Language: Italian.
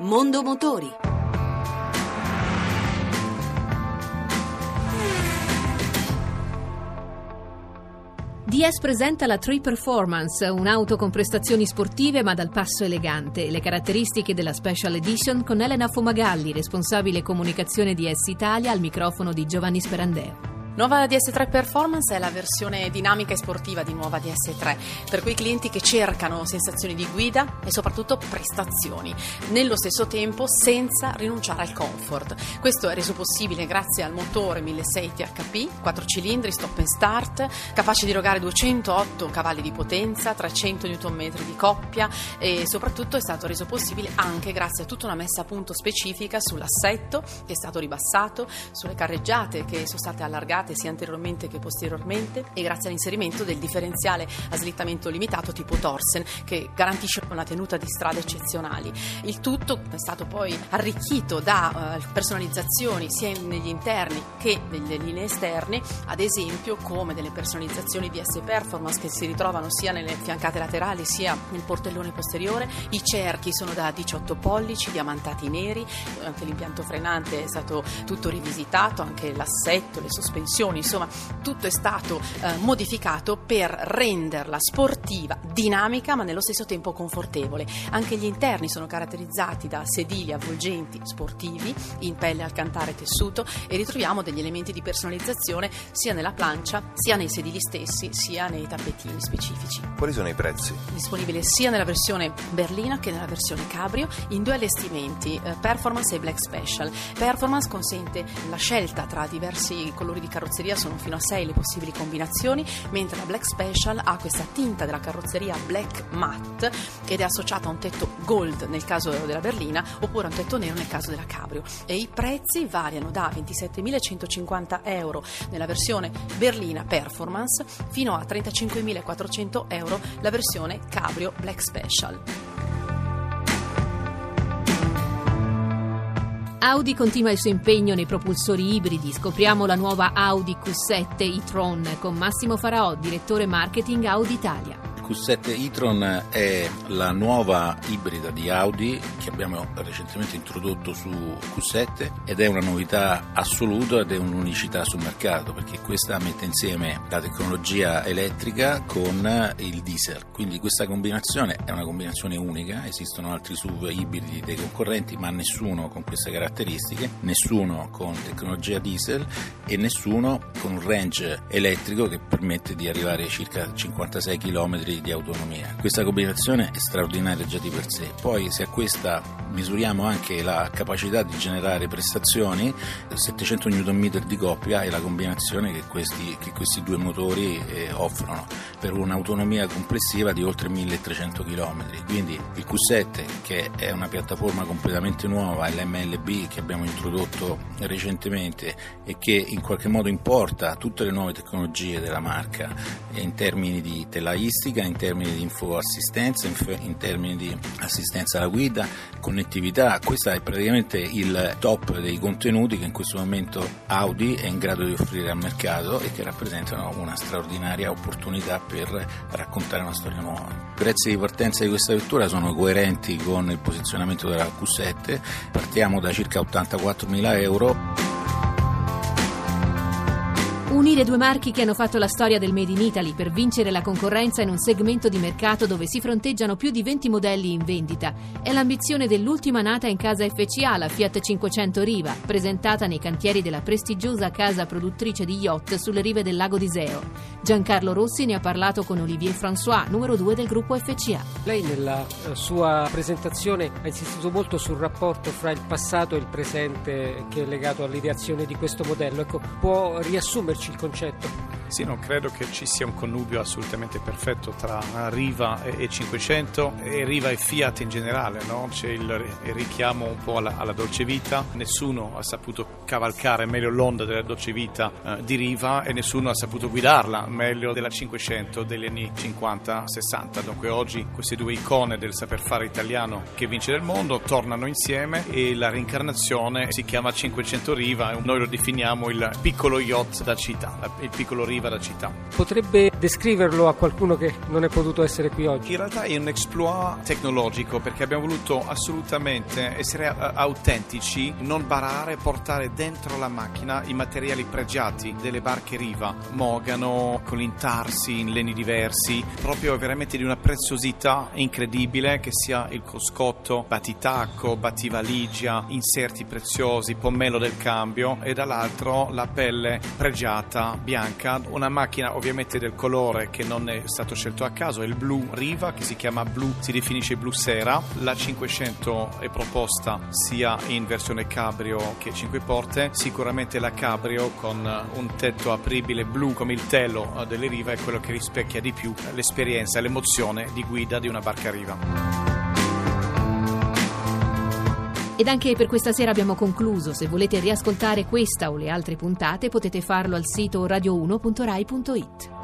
Mondo Motori. DS presenta la Tree Performance, un'auto con prestazioni sportive ma dal passo elegante. Le caratteristiche della Special Edition con Elena Fomagalli, responsabile comunicazione di S Italia, al microfono di Giovanni Sperandeo. Nuova DS3 Performance è la versione dinamica e sportiva di nuova DS3 per quei clienti che cercano sensazioni di guida e soprattutto prestazioni, nello stesso tempo senza rinunciare al comfort. Questo è reso possibile grazie al motore 1600 THP, 4 cilindri, stop and start, capace di erogare 208 cavalli di potenza, 300 Nm di coppia e soprattutto è stato reso possibile anche grazie a tutta una messa a punto specifica sull'assetto che è stato ribassato, sulle carreggiate che sono state allargate utilizzate sia anteriormente che posteriormente e grazie all'inserimento del differenziale a slittamento limitato tipo Torsen che garantisce una tenuta di strade eccezionali. Il tutto è stato poi arricchito da uh, personalizzazioni sia negli interni che nelle linee esterne, ad esempio come delle personalizzazioni di S Performance che si ritrovano sia nelle fiancate laterali sia nel portellone posteriore. I cerchi sono da 18 pollici, diamantati neri, anche l'impianto frenante è stato tutto rivisitato, anche l'assetto, le sospensioni funzioni, insomma tutto è stato eh, modificato per renderla sportiva, dinamica ma nello stesso tempo confortevole. Anche gli interni sono caratterizzati da sedili avvolgenti sportivi in pelle alcantara e tessuto e ritroviamo degli elementi di personalizzazione sia nella plancia sia nei sedili stessi sia nei tappetini specifici. Quali sono i prezzi? Disponibile sia nella versione berlina che nella versione cabrio in due allestimenti, eh, Performance e Black Special. Performance consente la scelta tra diversi colori di carrozzeria sono fino a 6 le possibili combinazioni, mentre la Black Special ha questa tinta della carrozzeria Black Matte ed è associata a un tetto gold nel caso della berlina oppure a un tetto nero nel caso della cabrio. E i prezzi variano da 27.150 euro nella versione berlina Performance fino a 35.400 euro la versione cabrio Black Special. Audi continua il suo impegno nei propulsori ibridi. Scopriamo la nuova Audi Q7 e-tron con Massimo Faraò, direttore marketing Audi Italia. Q7 e-tron è la nuova ibrida di Audi che abbiamo recentemente introdotto su Q7 ed è una novità assoluta ed è un'unicità sul mercato perché questa mette insieme la tecnologia elettrica con il diesel. Quindi questa combinazione è una combinazione unica, esistono altri SUV ibridi dei concorrenti ma nessuno con queste caratteristiche, nessuno con tecnologia diesel e nessuno con un range elettrico che permette di arrivare a circa 56 km di autonomia. Questa combinazione è straordinaria già di per sé. Poi se a questa misuriamo anche la capacità di generare prestazioni, 700 Nm di coppia è la combinazione che questi, che questi due motori eh, offrono per un'autonomia complessiva di oltre 1300 km. Quindi il Q7 che è una piattaforma completamente nuova, l'MLB che abbiamo introdotto recentemente e che in qualche modo importa tutte le nuove tecnologie della marca in termini di telaistica, in termini di infoassistenza, in termini di assistenza alla guida, connettività. Questo è praticamente il top dei contenuti che in questo momento Audi è in grado di offrire al mercato e che rappresentano una straordinaria opportunità per raccontare una storia nuova. I prezzi di partenza di questa vettura sono coerenti con il posizionamento della Q7, partiamo da circa 84.000 euro. Unire due marchi che hanno fatto la storia del Made in Italy per vincere la concorrenza in un segmento di mercato dove si fronteggiano più di 20 modelli in vendita è l'ambizione dell'ultima nata in casa FCA, la Fiat 500 Riva, presentata nei cantieri della prestigiosa casa produttrice di yacht sulle rive del lago di Seo. Giancarlo Rossi ne ha parlato con Olivier François, numero 2 del gruppo FCA. Lei nella eh, sua presentazione ha insistito molto sul rapporto fra il passato e il presente che è legato all'ideazione di questo modello. Ecco, può riassumerci spiegarci il concetto? Sì, non credo che ci sia un connubio assolutamente perfetto tra Riva e 500 e Riva e Fiat in generale, no? c'è il richiamo un po' alla, alla, dolce vita, nessuno ha saputo cavalcare meglio l'onda della dolce vita eh, di Riva e nessuno ha saputo guidarla meglio della 500 degli anni 50-60, dunque oggi queste due icone del saper fare italiano che vince nel mondo tornano insieme e la reincarnazione si chiama 500 Riva, noi lo definiamo il piccolo yacht da città, il piccolo Riva da città. Potrebbe descriverlo a qualcuno che non è potuto essere qui oggi? In realtà è un exploit tecnologico perché abbiamo voluto assolutamente essere autentici, non barare, portare dentro la macchina i materiali pregiati delle barche riva, mogano, con l'intarsi in legni diversi, proprio veramente di una preziosità incredibile che sia il cruscotto, battitacco, battivaligia, inserti preziosi, pommello del cambio e dall'altro la pelle pregiata bianca, una macchina ovviamente del colore che non è stato scelto a caso, è il blu riva che si chiama blu, si definisce blu sera, la 500 è proposta sia in versione cabrio che 5 porte, sicuramente la cabrio con un tetto apribile blu come il telo delle rive è quello che rispecchia di più l'esperienza l'emozione di guida di una barca riva. Ed anche per questa sera abbiamo concluso. Se volete riascoltare questa o le altre puntate potete farlo al sito radio1.rai.it.